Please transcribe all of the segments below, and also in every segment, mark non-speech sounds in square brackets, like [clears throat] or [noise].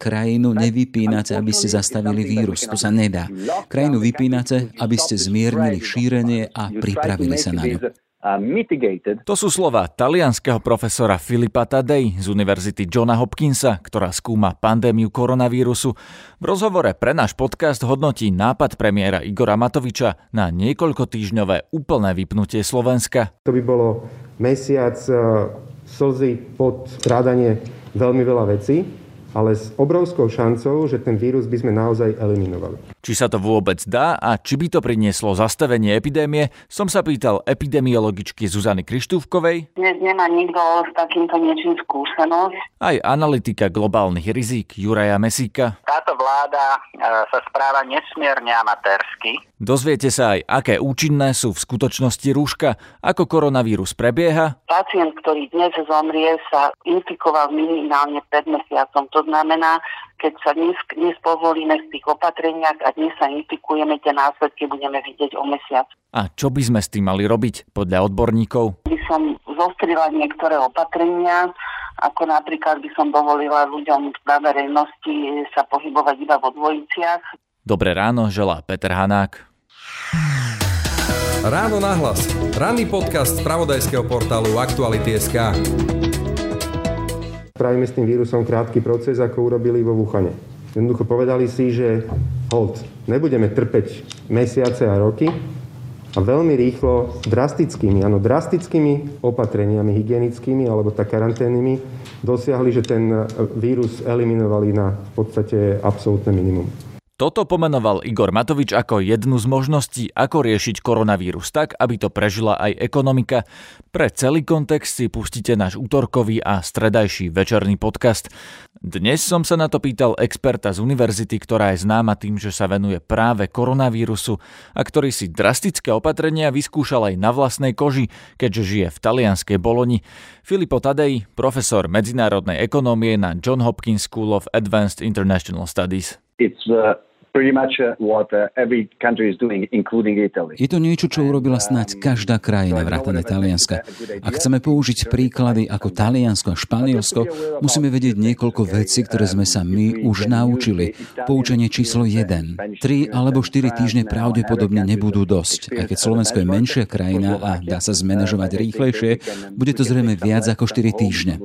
Krajinu nevypínate, aby ste zastavili vírus. To sa nedá. Krajinu vypínate, aby ste zmiernili šírenie a pripravili sa na ňu. To sú slova talianského profesora Filipa Tadej z Univerzity Johna Hopkinsa, ktorá skúma pandémiu koronavírusu. V rozhovore pre náš podcast hodnotí nápad premiéra Igora Matoviča na niekoľko týždňové úplné vypnutie Slovenska. To by bolo mesiac slzy pod strádanie veľmi veľa vecí, ale s obrovskou šancou, že ten vírus by sme naozaj eliminovali. Či sa to vôbec dá a či by to prinieslo zastavenie epidémie, som sa pýtal epidemiologičky Zuzany Krištúvkovej. Dnes nemá nikto s takýmto niečím skúsenosť. Aj analytika globálnych rizík Juraja Mesíka. Táto vláda e, sa správa nesmierne amatérsky. Dozviete sa aj, aké účinné sú v skutočnosti rúška, ako koronavírus prebieha. Pacient, ktorý dnes zomrie, sa infikoval minimálne pred mesiacom. To znamená, keď sa dnes, dnes povolíme v tých opatreniach a dnes sa infikujeme, tie následky budeme vidieť o mesiac. A čo by sme s tým mali robiť podľa odborníkov? By som zostrila niektoré opatrenia, ako napríklad by som dovolila ľuďom na verejnosti sa pohybovať iba vo dvojiciach. Dobré ráno, želá Peter Hanák. Ráno nahlas. Ranný podcast z pravodajského portálu Aktuality.sk spravíme s tým vírusom krátky proces, ako urobili vo Wuhane. Jednoducho povedali si, že hold, nebudeme trpeť mesiace a roky a veľmi rýchlo drastickými, áno, drastickými opatreniami hygienickými alebo tak karanténnymi dosiahli, že ten vírus eliminovali na v podstate absolútne minimum. Toto pomenoval Igor Matovič ako jednu z možností, ako riešiť koronavírus tak, aby to prežila aj ekonomika. Pre celý kontext si pustíte náš útorkový a stredajší večerný podcast. Dnes som sa na to pýtal experta z univerzity, ktorá je známa tým, že sa venuje práve koronavírusu a ktorý si drastické opatrenia vyskúšal aj na vlastnej koži, keďže žije v talianskej Boloni. Filipo Tadej, profesor medzinárodnej ekonómie na John Hopkins School of Advanced International Studies. It's uh, uh, uh. Je to niečo, čo urobila snáď každá krajina vrátane Talianska. Ak chceme použiť príklady ako Taliansko a Španielsko, musíme vedieť niekoľko vecí, ktoré sme sa my už naučili. Poučenie číslo 1. 3 alebo 4 týždne pravdepodobne nebudú dosť. Aj keď Slovensko je menšia krajina a dá sa zmanéžovať rýchlejšie, bude to zrejme viac ako 4 týždne.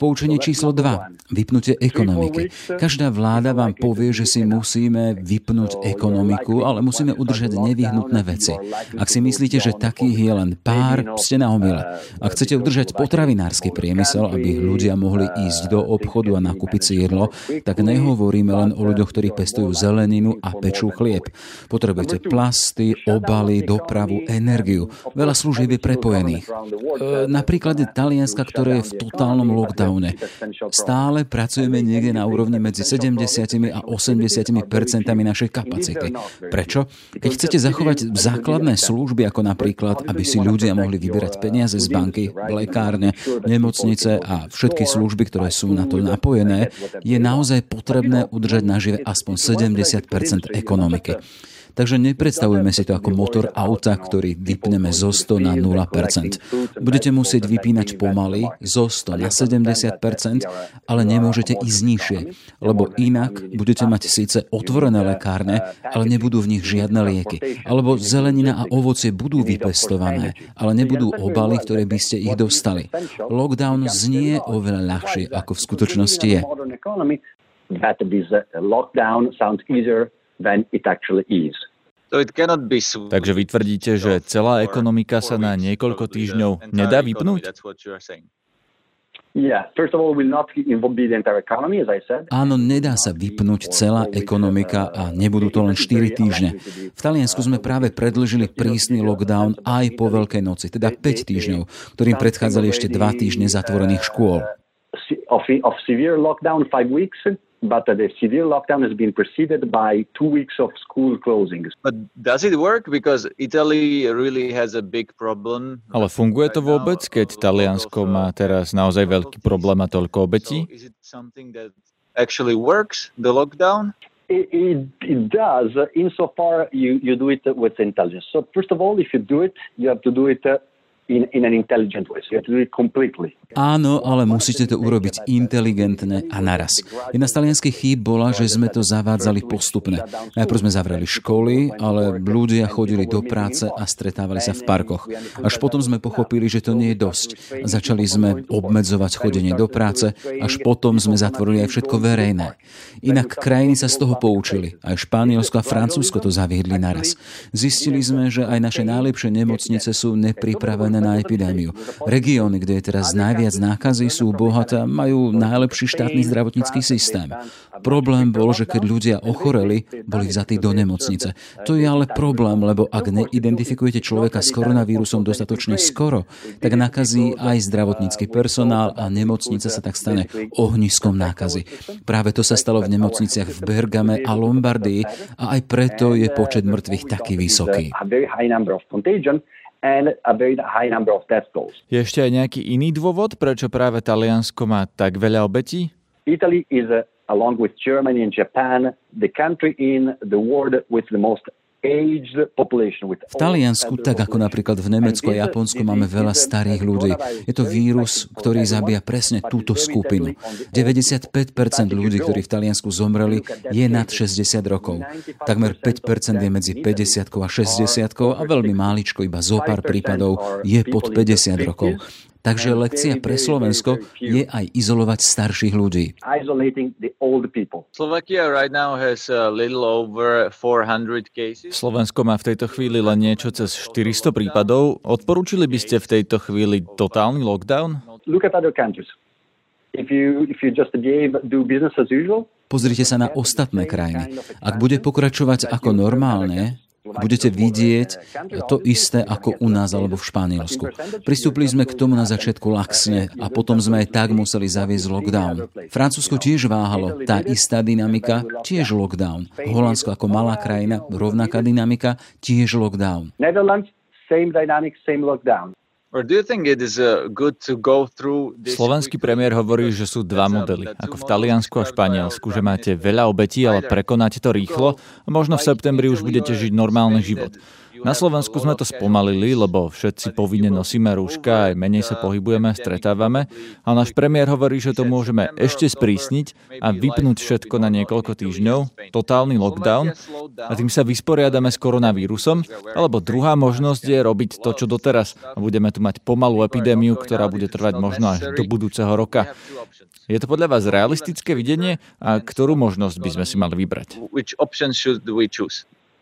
Poučenie číslo 2. Vypnutie ekonomiky. Každá vláda vám povie, že si musíme vypnúť ekonomiku, ale musíme udržať nevyhnutné veci. Ak si myslíte, že takých je len pár, ste na omyle. Ak chcete udržať potravinársky priemysel, aby ľudia mohli ísť do obchodu a nakúpiť si jedlo, tak nehovoríme len o ľuďoch, ktorí pestujú zeleninu a pečú chlieb. Potrebujete plasty, obaly, dopravu, energiu. Veľa služieb je prepojených. E, napríklad Talianska, ktoré je v totálnom lockdowne lockdowne. Stále pracujeme niekde na úrovni medzi 70 a 80 percentami našej kapacity. Prečo? Keď chcete zachovať základné služby, ako napríklad, aby si ľudia mohli vyberať peniaze z banky, lekárne, nemocnice a všetky služby, ktoré sú na to napojené, je naozaj potrebné udržať nažive aspoň 70% ekonomiky. Takže nepredstavujeme si to ako motor auta, ktorý vypneme zo 100 na 0%. Budete musieť vypínať pomaly zo 100 na 70%, ale nemôžete ísť nižšie, lebo inak budete mať síce otvorené lekárne, ale nebudú v nich žiadne lieky. Alebo zelenina a ovocie budú vypestované, ale nebudú obaly, ktoré by ste ich dostali. Lockdown znie oveľa ľahšie, ako v skutočnosti je. That this lockdown sounds easier than it actually is. Takže vy tvrdíte, že celá ekonomika sa na niekoľko týždňov nedá vypnúť? Áno, nedá sa vypnúť celá ekonomika a nebudú to len 4 týždne. V Taliansku sme práve predlžili prísny lockdown aj po Veľkej noci, teda 5 týždňov, ktorým predchádzali ešte 2 týždne zatvorených škôl. Of, of severe lockdown, five weeks, but the severe lockdown has been preceded by two weeks of school closings. But does it work? Because Italy really has a big problem. Ale funguje to vôbec, keď Taliansko má teraz naozaj veľký problém a toľko obetí? So is it something that actually works, the lockdown? It, it, it does, insofar you, you do it with intelligence. So first of all, if you do it, you have to do it in, in an intelligent way. So you have to do it completely. Áno, ale musíte to urobiť inteligentne a naraz. Jedna z talianských chýb bola, že sme to zavádzali postupne. Najprv sme zavreli školy, ale ľudia chodili do práce a stretávali sa v parkoch. Až potom sme pochopili, že to nie je dosť. Začali sme obmedzovať chodenie do práce, až potom sme zatvorili aj všetko verejné. Inak krajiny sa z toho poučili. Aj Španielsko a Francúzsko to zaviedli naraz. Zistili sme, že aj naše najlepšie nemocnice sú nepripravené na epidémiu. Regióny, kde je teraz najviac nákazy, sú bohaté majú najlepší štátny zdravotnícky systém. Problém bol, že keď ľudia ochoreli, boli vzatí do nemocnice. To je ale problém, lebo ak neidentifikujete človeka s koronavírusom dostatočne skoro, tak nakazí aj zdravotnícky personál a nemocnica sa tak stane ohniskom nákazy. Práve to sa stalo v nemocniciach v Bergame a Lombardii a aj preto je počet mŕtvych taký vysoký and a very high number of death tolls. Je ešte aj nejaký iný dôvod, prečo práve Taliansko má tak veľa obetí? Italy is, uh, along with Germany and Japan, the country in the world with the most v Taliansku, tak ako napríklad v Nemecku a Japonsku, máme veľa starých ľudí. Je to vírus, ktorý zabíja presne túto skupinu. 95% ľudí, ktorí v Taliansku zomreli, je nad 60 rokov. Takmer 5% je medzi 50 a 60 a veľmi máličko, iba zo pár prípadov, je pod 50 rokov. Takže lekcia pre Slovensko je aj izolovať starších ľudí. Slovensko má v tejto chvíli len niečo cez 400 prípadov. Odporúčili by ste v tejto chvíli totálny lockdown? Pozrite sa na ostatné krajiny. Ak bude pokračovať ako normálne, budete vidieť to isté ako u nás alebo v Španielsku. Pristúpili sme k tomu na začiatku laxne a potom sme aj tak museli zaviesť lockdown. Francúzsko tiež váhalo, tá istá dynamika, tiež lockdown. Holandsko ako malá krajina, rovnaká dynamika, tiež lockdown. Lockdown. Uh, Slovenský premiér hovorí, že sú dva modely, ako v Taliansku a Španielsku, že máte veľa obetí, ale prekonáte to rýchlo. a možno v septembri už budete žiť normálny život. Na Slovensku sme to spomalili, lebo všetci povinne nosíme rúška, aj menej sa pohybujeme, stretávame. A náš premiér hovorí, že to môžeme ešte sprísniť a vypnúť všetko na niekoľko týždňov, totálny lockdown a tým sa vysporiadame s koronavírusom. Alebo druhá možnosť je robiť to, čo doteraz. A budeme tu mať pomalú epidémiu, ktorá bude trvať možno až do budúceho roka. Je to podľa vás realistické videnie a ktorú možnosť by sme si mali vybrať?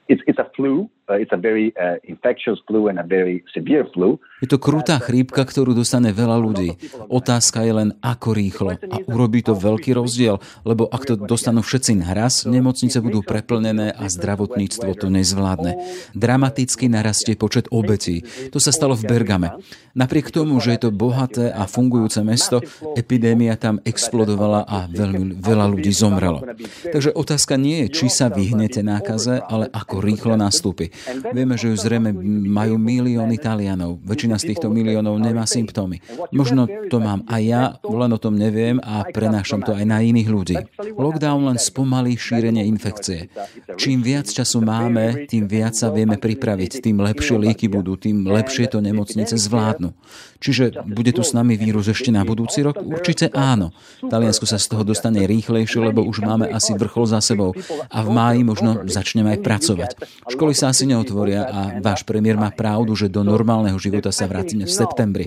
It's, it's a flu Uh, uh. Je to krutá chrípka, ktorú dostane veľa ľudí. Otázka je len, ako rýchlo. A urobí to veľký rozdiel, lebo ak to dostanú všetci naraz, nemocnice budú preplnené a zdravotníctvo to nezvládne. Dramaticky narastie počet obetí. To sa stalo v Bergame. Napriek tomu, že je to bohaté a fungujúce mesto, epidémia tam explodovala a veľmi veľa ľudí zomrelo. Takže otázka nie je, či sa vyhnete nákaze, ale ako rýchlo nastúpi. Vieme, že už zrejme majú milión Italianov. Väčšina z týchto miliónov nemá symptómy. Možno to mám aj ja, len o tom neviem a prenášam to aj na iných ľudí. Lockdown len spomalí šírenie infekcie. Čím viac času máme, tým viac sa vieme pripraviť, tým lepšie lieky budú, tým lepšie to nemocnice zvládnu. Čiže bude tu s nami vírus ešte na budúci rok? Určite áno. Taliansko sa z toho dostane rýchlejšie, lebo už máme asi vrchol za sebou a v máji možno začneme aj pracovať. Školy sa asi neotvoria a váš premiér má pravdu, že do normálneho života sa vrátime v septembri.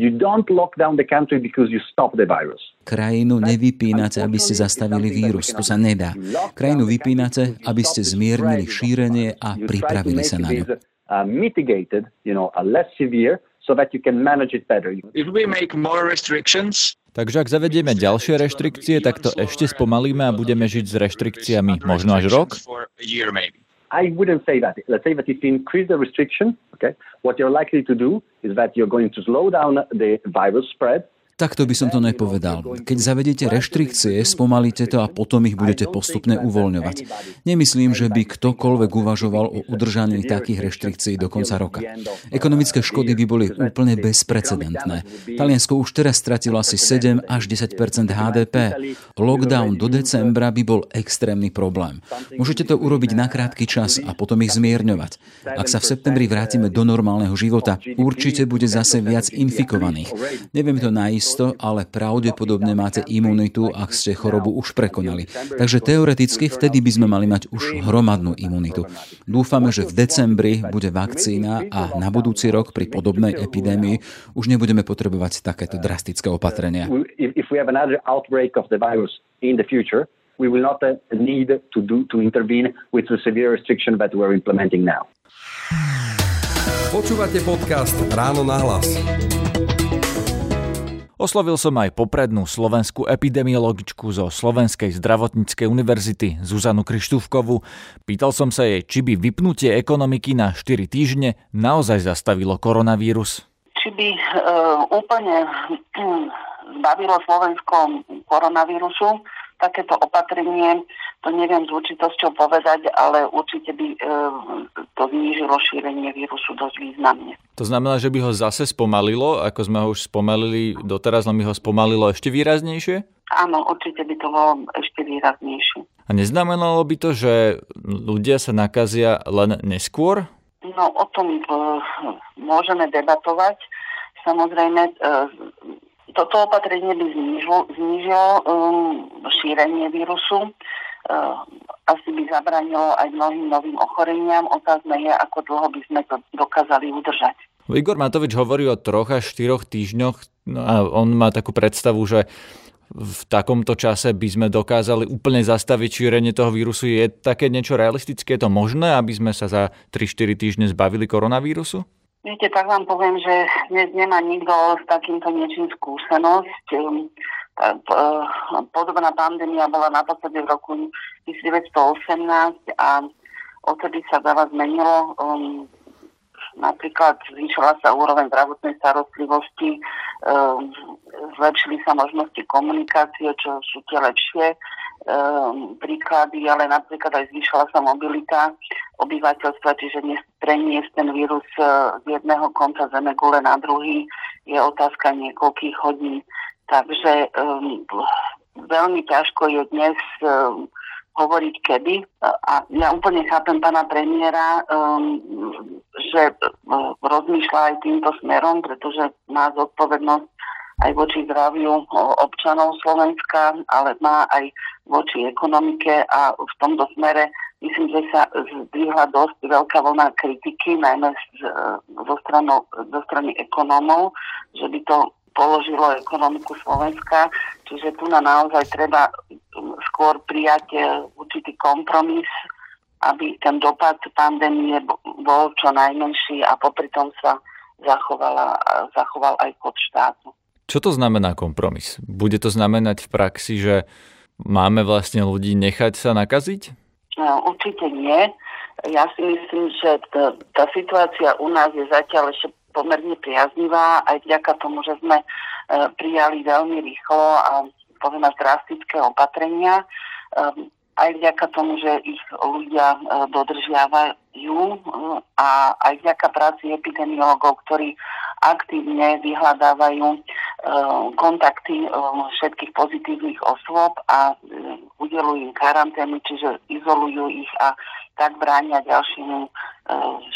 Krajinu nevypínate, aby ste zastavili vírus. To sa nedá. Krajinu vypínate, aby ste zmiernili šírenie a pripravili sa na ňu so that you can manage it better. If we make more restrictions, Takže ak zavedieme ďalšie reštrikcie, tak to ešte spomalíme a budeme žiť s reštrikciami možno až rok? I wouldn't say that. Let's say that if you increase the restriction, okay, what you're likely to do is that you're going to slow down the virus spread Takto by som to nepovedal. Keď zavedete reštrikcie, spomalíte to a potom ich budete postupne uvoľňovať. Nemyslím, že by ktokoľvek uvažoval o udržaní takých reštrikcií do konca roka. Ekonomické škody by boli úplne bezprecedentné. Taliansko už teraz stratilo asi 7 až 10% HDP. Lockdown do decembra by bol extrémny problém. Môžete to urobiť na krátky čas a potom ich zmierňovať. Ak sa v septembri vrátime do normálneho života, určite bude zase viac infikovaných. Neviem to naisto, ale pravdepodobne máte imunitu, ak ste chorobu už prekonali. Takže teoreticky vtedy by sme mali mať už hromadnú imunitu. Dúfame, že v decembri bude vakcína a na budúci rok pri podobnej epidémii už nebudeme potrebovať takéto drastické opatrenia. we will not need to do to intervene with the severe restriction that we're implementing now. Počúvate podcast Ráno na hlas. Oslovil som aj poprednú slovenskú epidemiologičku zo Slovenskej zdravotníckej univerzity Zuzanu Krištúvkovu. Pýtal som sa jej, či by vypnutie ekonomiky na 4 týždne naozaj zastavilo koronavírus. Či by uh, úplne zbavilo Slovensko koronavírusu, takéto opatrenie, to neviem s určitosťou povedať, ale určite by e, to znížilo šírenie vírusu dosť významne. To znamená, že by ho zase spomalilo, ako sme ho už spomalili doteraz, len by ho spomalilo ešte výraznejšie? Áno, určite by to bolo ešte výraznejšie. A neznamenalo by to, že ľudia sa nakazia len neskôr? No, o tom e, môžeme debatovať. Samozrejme, e, toto opatrenie by znížilo, um, šírenie vírusu. Uh, asi by zabranilo aj mnohým novým ochoreniam. Otázne je, ako dlho by sme to dokázali udržať. Igor Matovič hovorí o troch až štyroch týždňoch no a on má takú predstavu, že v takomto čase by sme dokázali úplne zastaviť šírenie toho vírusu. Je také niečo realistické? Je to možné, aby sme sa za 3-4 týždne zbavili koronavírusu? Viete, tak vám poviem, že dnes nemá nikto s takýmto niečím skúsenosť. Ehm, podobná pandémia bola naposledy v roku 1918 a odtedy sa veľa zmenilo. Ehm, napríklad zvýšila sa úroveň zdravotnej starostlivosti, ehm, zlepšili sa možnosti komunikácie, čo sú tie lepšie um, príklady, ale napríklad aj zvýšila sa mobilita obyvateľstva, čiže preniesť ten vírus e, z jedného konca gule na druhý je otázka niekoľkých hodín. Takže um, veľmi ťažko je dnes um, hovoriť kedy. A ja úplne chápem pána premiéra, um, že uh, rozmýšľa aj týmto smerom, pretože má zodpovednosť aj voči zdraviu občanov Slovenska, ale má aj voči ekonomike a v tomto smere myslím, že sa zdvihla dosť veľká vlna kritiky, najmä z, zo, stranu, zo strany ekonómov, že by to položilo ekonomiku Slovenska. Čiže tu na naozaj treba skôr prijať e, určitý kompromis, aby ten dopad pandémie bol čo najmenší a popri tom sa zachovala, zachoval aj pod štátu. Čo to znamená kompromis? Bude to znamenať v praxi, že máme vlastne ľudí nechať sa nakaziť? No, určite nie. Ja si myslím, že t- tá situácia u nás je zatiaľ ešte pomerne priaznivá, aj vďaka tomu, že sme e, prijali veľmi rýchlo a poviem drastické opatrenia. E, aj vďaka tomu, že ich ľudia e, dodržiavajú e, a aj vďaka práci epidemiologov, ktorí aktívne vyhľadávajú kontakty všetkých pozitívnych osôb a udelujú im karantény, čiže izolujú ich a tak bránia ďalšiemu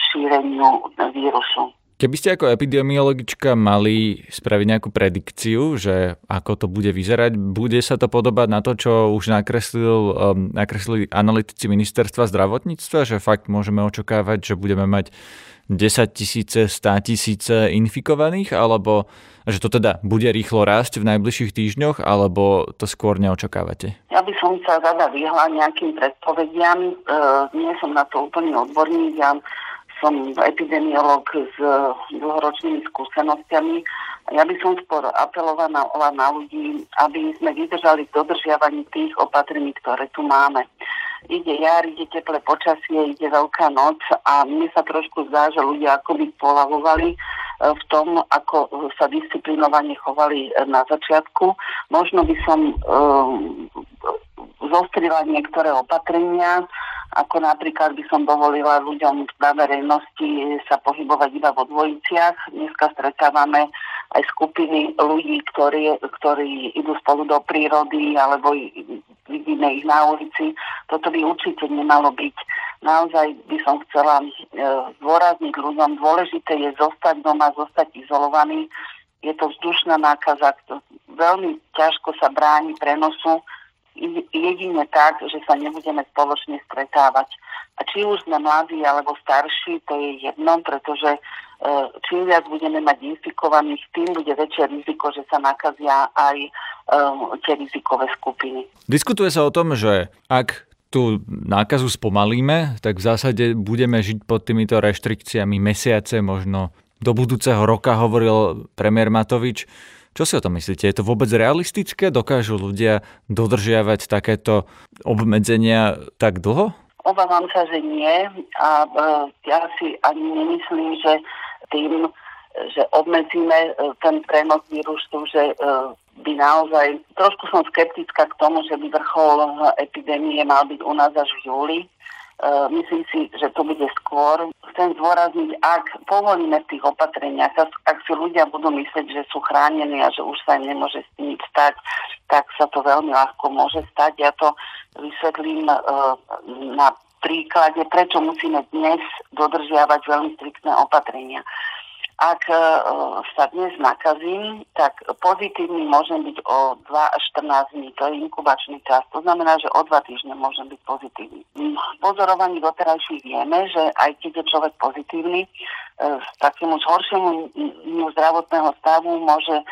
šíreniu vírusu. Keby ste ako epidemiologička mali spraviť nejakú predikciu, že ako to bude vyzerať, bude sa to podobať na to, čo už nakreslil, um, nakreslili analytici ministerstva zdravotníctva, že fakt môžeme očakávať, že budeme mať 10 tisíce, 100 tisíce infikovaných, alebo že to teda bude rýchlo rásť v najbližších týždňoch, alebo to skôr neočakávate? Ja by som sa rada vyhla nejakým predpovediam. E, nie som na to úplne odborník. Ja som epidemiolog s dlhoročnými skúsenostiami. Ja by som skôr apelovala na ľudí, aby sme vydržali v dodržiavaní tých opatrení, ktoré tu máme. Ide jar, ide teplé počasie, ide veľká noc a mne sa trošku zdá, že ľudia akoby polavovali v tom, ako sa disciplinovane chovali na začiatku. Možno by som zostrila niektoré opatrenia, ako napríklad by som dovolila ľuďom na verejnosti sa pohybovať iba vo dvojiciach. Dneska stretávame aj skupiny ľudí, ktorí, ktorí idú spolu do prírody alebo vidíme ich na ulici. Toto by určite nemalo byť. Naozaj by som chcela e, zdôrazniť ľuďom, dôležité je zostať doma, zostať izolovaný. Je to vzdušná nákaza, veľmi ťažko sa bráni prenosu jedine tak, že sa nebudeme spoločne stretávať. A či už sme mladí alebo starší, to je jedno, pretože e, čím viac budeme mať infikovaných, tým bude väčšie riziko, že sa nakazia aj um, tie rizikové skupiny. Diskutuje sa o tom, že ak tú nákazu spomalíme, tak v zásade budeme žiť pod týmito reštrikciami mesiace, možno do budúceho roka, hovoril premiér Matovič. Čo si o tom myslíte? Je to vôbec realistické? Dokážu ľudia dodržiavať takéto obmedzenia tak dlho? Obávam sa, že nie a e, ja si ani nemyslím, že tým, že obmedzíme e, ten prenos vírusu, že e, by naozaj, trošku som skeptická k tomu, že by vrchol epidémie mal byť u nás až v júli. Uh, myslím si, že to bude skôr. Chcem zdôrazniť, ak povolíme v tých opatreniach, ak si ľudia budú myslieť, že sú chránení a že už sa im nemôže s tým stať, tak sa to veľmi ľahko môže stať. Ja to vysvetlím uh, na príklade, prečo musíme dnes dodržiavať veľmi striktné opatrenia. Ak e, sa dnes nakazím, tak pozitívny môžem byť o 2 až 14 dní. To je inkubačný čas. To znamená, že o 2 týždne môžem byť pozitívny. Pozorovaní doterajších vieme, že aj keď je človek pozitívny, e, s takému zhoršeniu zdravotného stavu môže e,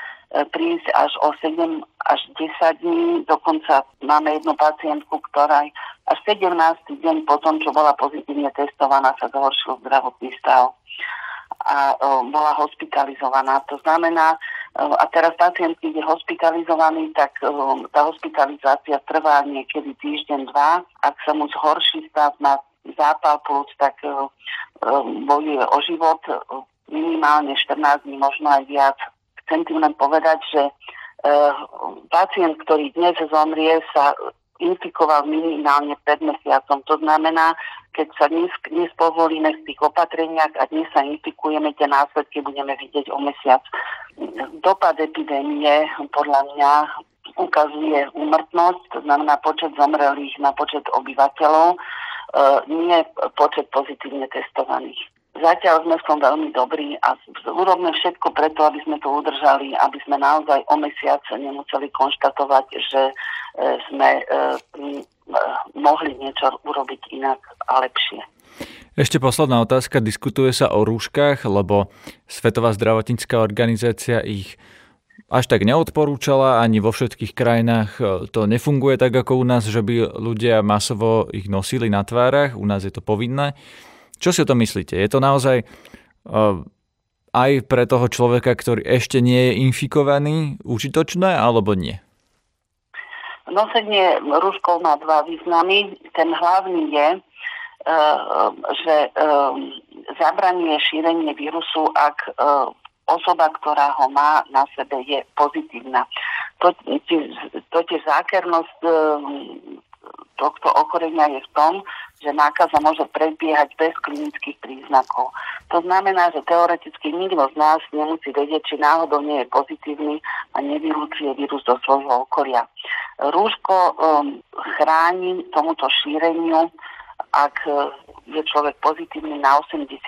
prísť až o 7 až 10 dní. Dokonca máme jednu pacientku, ktorá až 17. deň po tom, čo bola pozitívne testovaná, sa zhoršil zdravotný stav a bola hospitalizovaná. To znamená, a teraz pacient, keď je hospitalizovaný, tak tá hospitalizácia trvá niekedy týždeň, dva. Ak sa mu zhorší stav na zápal plúc, tak bojuje o život minimálne 14 dní, možno aj viac. Chcem tým len povedať, že pacient, ktorý dnes zomrie, sa infikoval minimálne pred mesiacom. To znamená, keď sa dnes, dnes povolíme v tých opatreniach a dnes sa infikujeme, tie následky budeme vidieť o mesiac. Dopad epidémie podľa mňa ukazuje úmrtnosť, to znamená počet zomrelých na počet obyvateľov, e, nie počet pozitívne testovaných. Zatiaľ sme v tom veľmi dobrí a urobme všetko preto, aby sme to udržali, aby sme naozaj o mesiace nemuseli konštatovať, že e, sme e, mohli niečo urobiť inak a lepšie. Ešte posledná otázka. Diskutuje sa o rúškach, lebo Svetová zdravotnícká organizácia ich až tak neodporúčala, ani vo všetkých krajinách to nefunguje tak ako u nás, že by ľudia masovo ich nosili na tvárach, u nás je to povinné. Čo si o tom myslíte? Je to naozaj uh, aj pre toho človeka, ktorý ešte nie je infikovaný, užitočné alebo nie? Nosenie rúškov má dva významy. Ten hlavný je, uh, že uh, zabranie šírenie vírusu, ak osoba, ktorá ho má na sebe, je pozitívna. To, totiž zákernosť tohto ochorenia je v tom, že nákaza môže prebiehať bez klinických príznakov. To znamená, že teoreticky nikto z nás nemusí vedieť, či náhodou nie je pozitívny a nevylúčuje vírus do svojho okolia. Rúško um, chráni tomuto šíreniu, ak uh, je človek pozitívny na 80%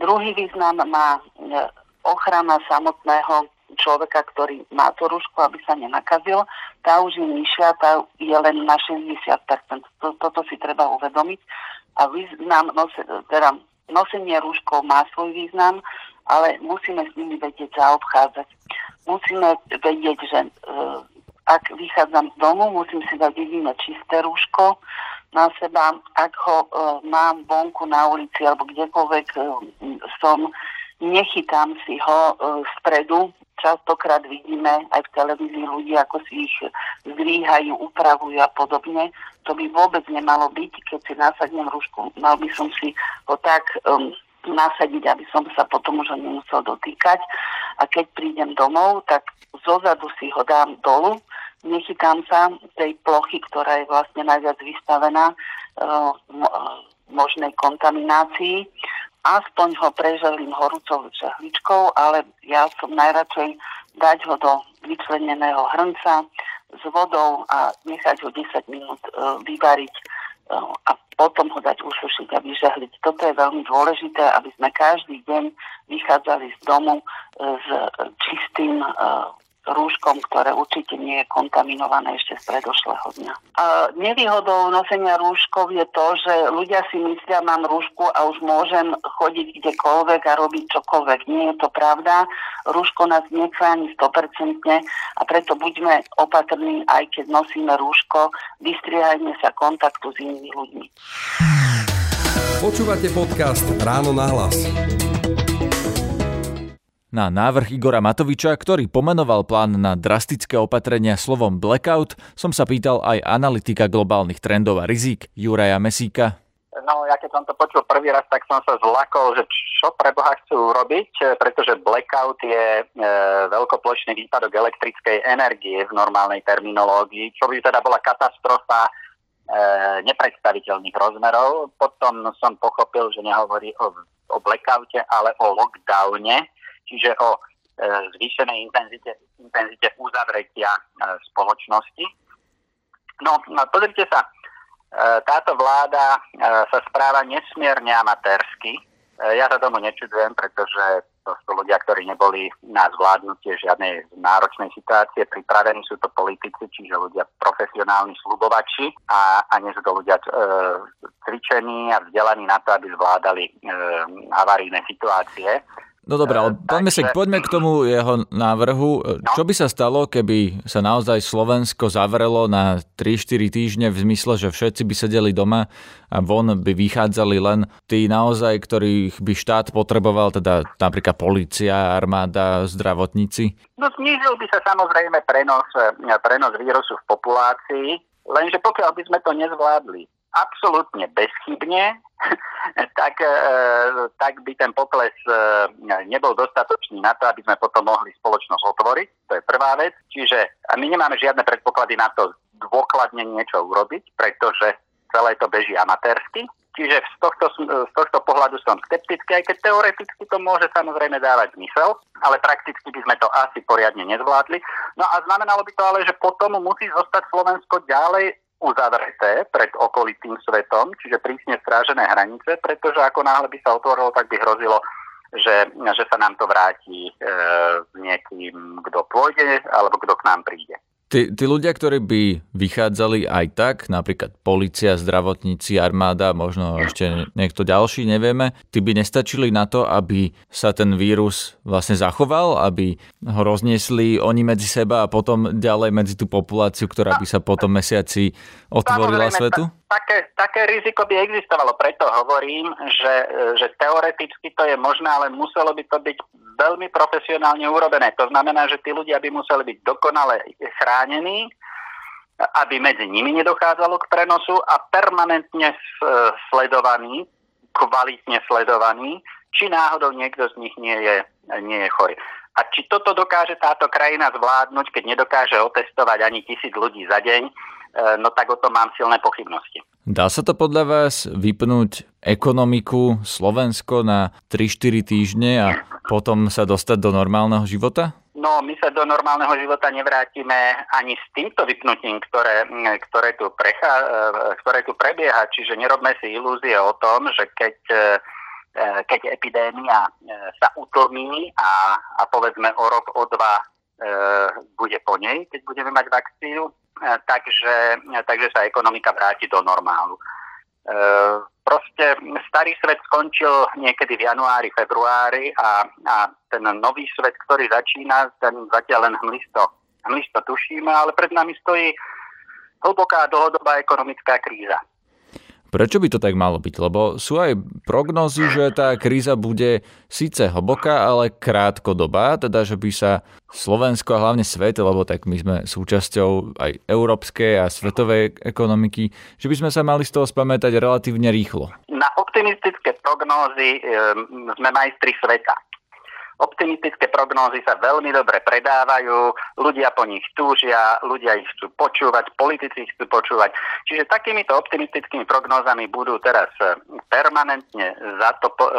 Druhý význam má uh, ochrana samotného človeka, ktorý má to rúško, aby sa nenakazil, tá už je nižšia, tá je len na 60%. Toto si treba uvedomiť. A význam, teda nosenie rúškov má svoj význam, ale musíme s nimi vedieť zaobchádzať. Musíme vedieť, že e, ak vychádzam z domu, musím si dať jedine čisté rúško na seba. Ak ho e, mám vonku na ulici alebo kdekoľvek e, som, nechytám si ho e, spredu, častokrát vidíme aj v televízii ľudí, ako si ich zdvíhajú, upravujú a podobne. To by vôbec nemalo byť, keď si nasadnem rúšku. Mal by som si ho tak um, nasadiť, aby som sa potom už nemusel dotýkať. A keď prídem domov, tak zozadu si ho dám dolu, nechytám sa tej plochy, ktorá je vlastne najviac vystavená uh, možnej kontaminácii. Aspoň ho preželím horúcou žehličkou, ale ja som najradšej dať ho do vyčleneného hrnca s vodou a nechať ho 10 minút uh, vyvariť uh, a potom ho dať usušiť a vyžehliť. Toto je veľmi dôležité, aby sme každý deň vychádzali z domu uh, s čistým rúškom, ktoré určite nie je kontaminované ešte z predošlého dňa. A nevýhodou nosenia rúškov je to, že ľudia si myslia, mám rúšku a už môžem chodiť kdekoľvek a robiť čokoľvek. Nie je to pravda. Rúško nás nechráni 100% a preto buďme opatrní, aj keď nosíme rúško, vystriehajme sa kontaktu s inými ľuďmi. Počúvate podcast Ráno na hlas. Na návrh Igora Matoviča, ktorý pomenoval plán na drastické opatrenia slovom blackout, som sa pýtal aj analytika globálnych trendov a rizik Juraja Mesíka. No, ja keď som to počul prvý raz, tak som sa zlakol, že čo pre Boha chcú urobiť, pretože blackout je e, veľkoplošný výpadok elektrickej energie v normálnej terminológii, čo by teda bola katastrofa e, nepredstaviteľných rozmerov. Potom som pochopil, že nehovorí o, o blackoute, ale o lockdowne, čiže o e, zvýšenej intenzite, intenzite uzavretia e, spoločnosti. No, no pozrite sa, e, táto vláda sa správa nesmierne amatérsky. Ja sa tomu nečudujem, pretože to sú ľudia, ktorí neboli na zvládnutie žiadnej náročnej situácie. Pripravení sú to politici, čiže ľudia profesionálni slubovači a, a nie sú to ľudia e, cvičení a vzdelaní na to, aby zvládali e, avarijné situácie. No dobré, ale pán Mesek, poďme k tomu jeho návrhu. No. Čo by sa stalo, keby sa naozaj Slovensko zavrelo na 3-4 týždne v zmysle, že všetci by sedeli doma a von by vychádzali len tí naozaj, ktorých by štát potreboval, teda napríklad policia, armáda, zdravotníci? No znížil by sa samozrejme prenos, prenos vírusu v populácii, lenže pokiaľ by sme to nezvládli absolútne bezchybne, [laughs] tak, e, tak by ten pokles e, nebol dostatočný na to, aby sme potom mohli spoločnosť otvoriť. To je prvá vec. Čiže my nemáme žiadne predpoklady na to dôkladne niečo urobiť, pretože celé to beží amatérsky. Čiže z tohto, z tohto pohľadu som skeptický, aj keď teoreticky to môže samozrejme dávať zmysel, ale prakticky by sme to asi poriadne nezvládli. No a znamenalo by to ale, že potom musí zostať Slovensko ďalej uzavreté pred okolitým svetom, čiže prísne strážené hranice, pretože ako náhle by sa otvorilo, tak by hrozilo, že, že sa nám to vráti e, niekým, kto pôjde alebo kto k nám príde. Tí, tí ľudia, ktorí by vychádzali aj tak, napríklad policia, zdravotníci, armáda, možno ešte niekto ďalší, nevieme, tí by nestačili na to, aby sa ten vírus vlastne zachoval, aby ho rozniesli oni medzi seba a potom ďalej medzi tú populáciu, ktorá by sa potom mesiaci otvorila svetu? Také, také riziko by existovalo, preto hovorím, že, že teoreticky to je možné, ale muselo by to byť veľmi profesionálne urobené. To znamená, že tí ľudia by museli byť dokonale chránení, aby medzi nimi nedochádzalo k prenosu a permanentne sledovaní, kvalitne sledovaní, či náhodou niekto z nich nie je, nie je chorý. A či toto dokáže táto krajina zvládnuť, keď nedokáže otestovať ani tisíc ľudí za deň, E, no tak o tom mám silné pochybnosti. Dá sa to podľa vás vypnúť ekonomiku Slovensko na 3-4 týždne a potom sa dostať do normálneho života? No, my sa do normálneho života nevrátime ani s týmto vypnutím, ktoré, ktoré, tu, prechá, e, ktoré tu prebieha. Čiže nerobme si ilúzie o tom, že keď, e, keď epidémia sa utlmí a, a povedzme o rok, o dva bude po nej, keď budeme mať vakcínu, takže, takže sa ekonomika vráti do normálu. E, proste starý svet skončil niekedy v januári, februári a, a ten nový svet, ktorý začína, ten zatiaľ len hmlisto, hmlisto tušíme, ale pred nami stojí hlboká dlhodobá ekonomická kríza. Prečo by to tak malo byť? Lebo sú aj prognozy, že tá kríza bude síce hlboká, ale krátkodobá, teda že by sa Slovensko a hlavne svet, lebo tak my sme súčasťou aj európskej a svetovej ekonomiky, že by sme sa mali z toho spamätať relatívne rýchlo. Na optimistické prognózy e, sme majstri sveta. Optimistické prognózy sa veľmi dobre predávajú, ľudia po nich túžia, ľudia ich chcú počúvať, politici ich chcú počúvať. Čiže takýmito optimistickými prognózami budú teraz e, permanentne zatopo, e,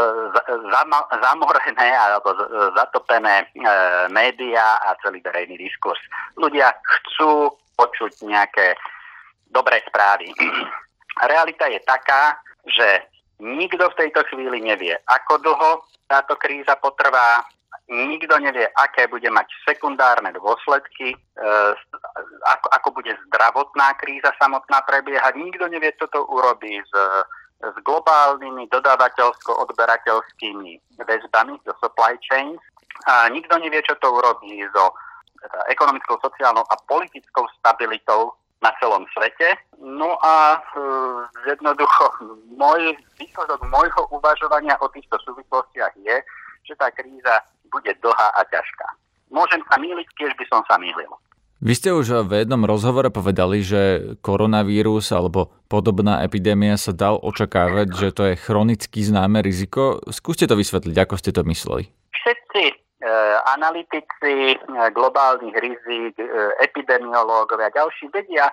zama, zamorené alebo zatopené e, médiá a celý verejný diskurs. Ľudia chcú počuť nejaké dobré správy. Realita je taká, že nikto v tejto chvíli nevie, ako dlho táto kríza potrvá, nikto nevie, aké bude mať sekundárne dôsledky, e, ako, ako bude zdravotná kríza samotná prebiehať, nikto nevie, čo to urobí s, s globálnymi dodávateľsko-odberateľskými väzbami, so supply chains, a nikto nevie, čo to urobí so teda, ekonomickou, sociálnou a politickou stabilitou na celom svete. No a e, jednoducho môj výsledok môjho uvažovania o týchto súvislostiach je, že tá kríza bude dlhá a ťažká. Môžem sa míliť, tiež by som sa mýlil. Vy ste už v jednom rozhovore povedali, že koronavírus alebo podobná epidémia sa dal očakávať, že to je chronicky známe riziko. Skúste to vysvetliť, ako ste to mysleli. E, analytici e, globálnych rizik, e, epidemiológovia a ďalší vedia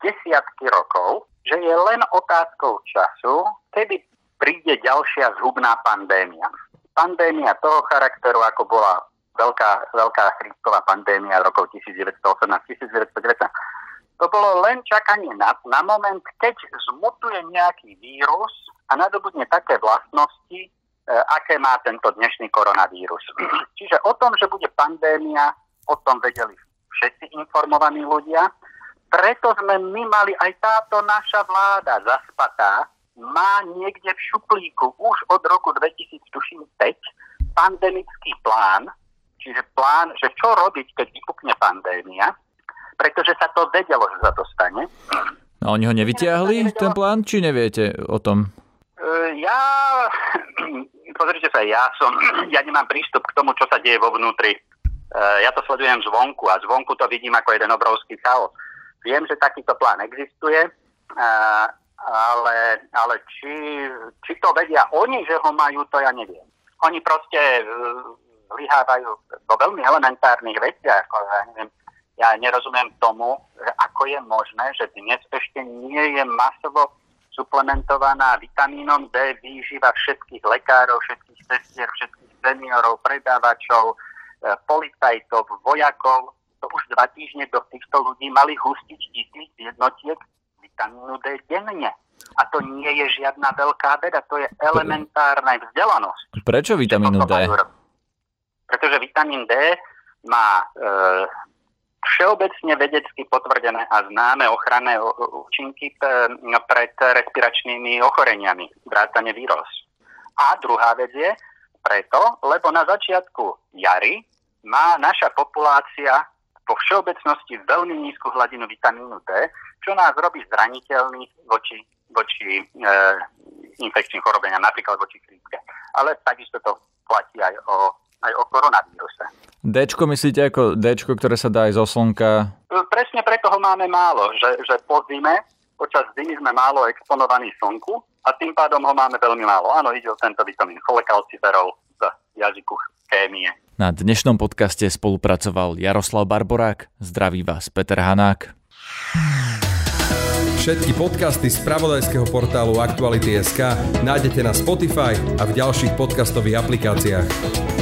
desiatky rokov, že je len otázkou času, kedy príde ďalšia zhubná pandémia. Pandémia toho charakteru, ako bola veľká, veľká chrípková pandémia rokov 1918-1919, to bolo len čakanie na, na moment, keď zmutuje nejaký vírus a nadobudne také vlastnosti, aké má tento dnešný koronavírus. [clears throat] Čiže o tom, že bude pandémia, o tom vedeli všetci informovaní ľudia. Preto sme my mali aj táto naša vláda zaspatá, má niekde v šuplíku už od roku 2005 pandemický plán, čiže plán, že čo robiť, keď vypukne pandémia, pretože sa to vedelo, že sa to stane. No oni ho nevytiahli, ten plán, či neviete o tom? E, ja, [clears throat] pozrite sa, ja som, [clears throat] ja nemám prístup k tomu, čo sa deje vo vnútri. E, ja to sledujem zvonku a zvonku to vidím ako jeden obrovský chaos. Viem, že takýto plán existuje, ale, ale či, či to vedia oni, že ho majú, to ja neviem. Oni proste vyhávajú do veľmi elementárnych veciach. Ja, neviem, ja nerozumiem tomu, ako je možné, že dnes ešte nie je masovo suplementovaná vitamínom D výživa všetkých lekárov, všetkých sestier, všetkých seniorov, predávačov, e, policajtov, vojakov. To už dva týždne do týchto ľudí mali hustiť tisíc jednotiek vitamínu D denne. A to nie je žiadna veľká veda, to je elementárna vzdelanosť. Prečo vitamínu D? Pretože vitamín D má e, všeobecne vedecky potvrdené a známe ochranné účinky pred respiračnými ochoreniami, vrátane vírus. A druhá vec je preto, lebo na začiatku jary má naša populácia vo všeobecnosti veľmi nízku hladinu vitamínu D, čo nás robí zraniteľný voči, voči e, infekčným chorobeniam, napríklad voči krípke. Ale takisto to platí aj o, aj o koronavíruse. Dčko myslíte ako Dčko, ktoré sa dá aj zo slnka? E, presne preto ho máme málo, že, že po zime, počas zimy sme málo exponovaní slnku a tým pádom ho máme veľmi málo. Áno, ide o tento vitamín cholekalciferol z jazyku chémie. Na dnešnom podcaste spolupracoval Jaroslav Barborák. Zdraví vás Peter Hanák. Všetky podcasty z pravodajského portálu Aktuality.sk nájdete na Spotify a v ďalších podcastových aplikáciách.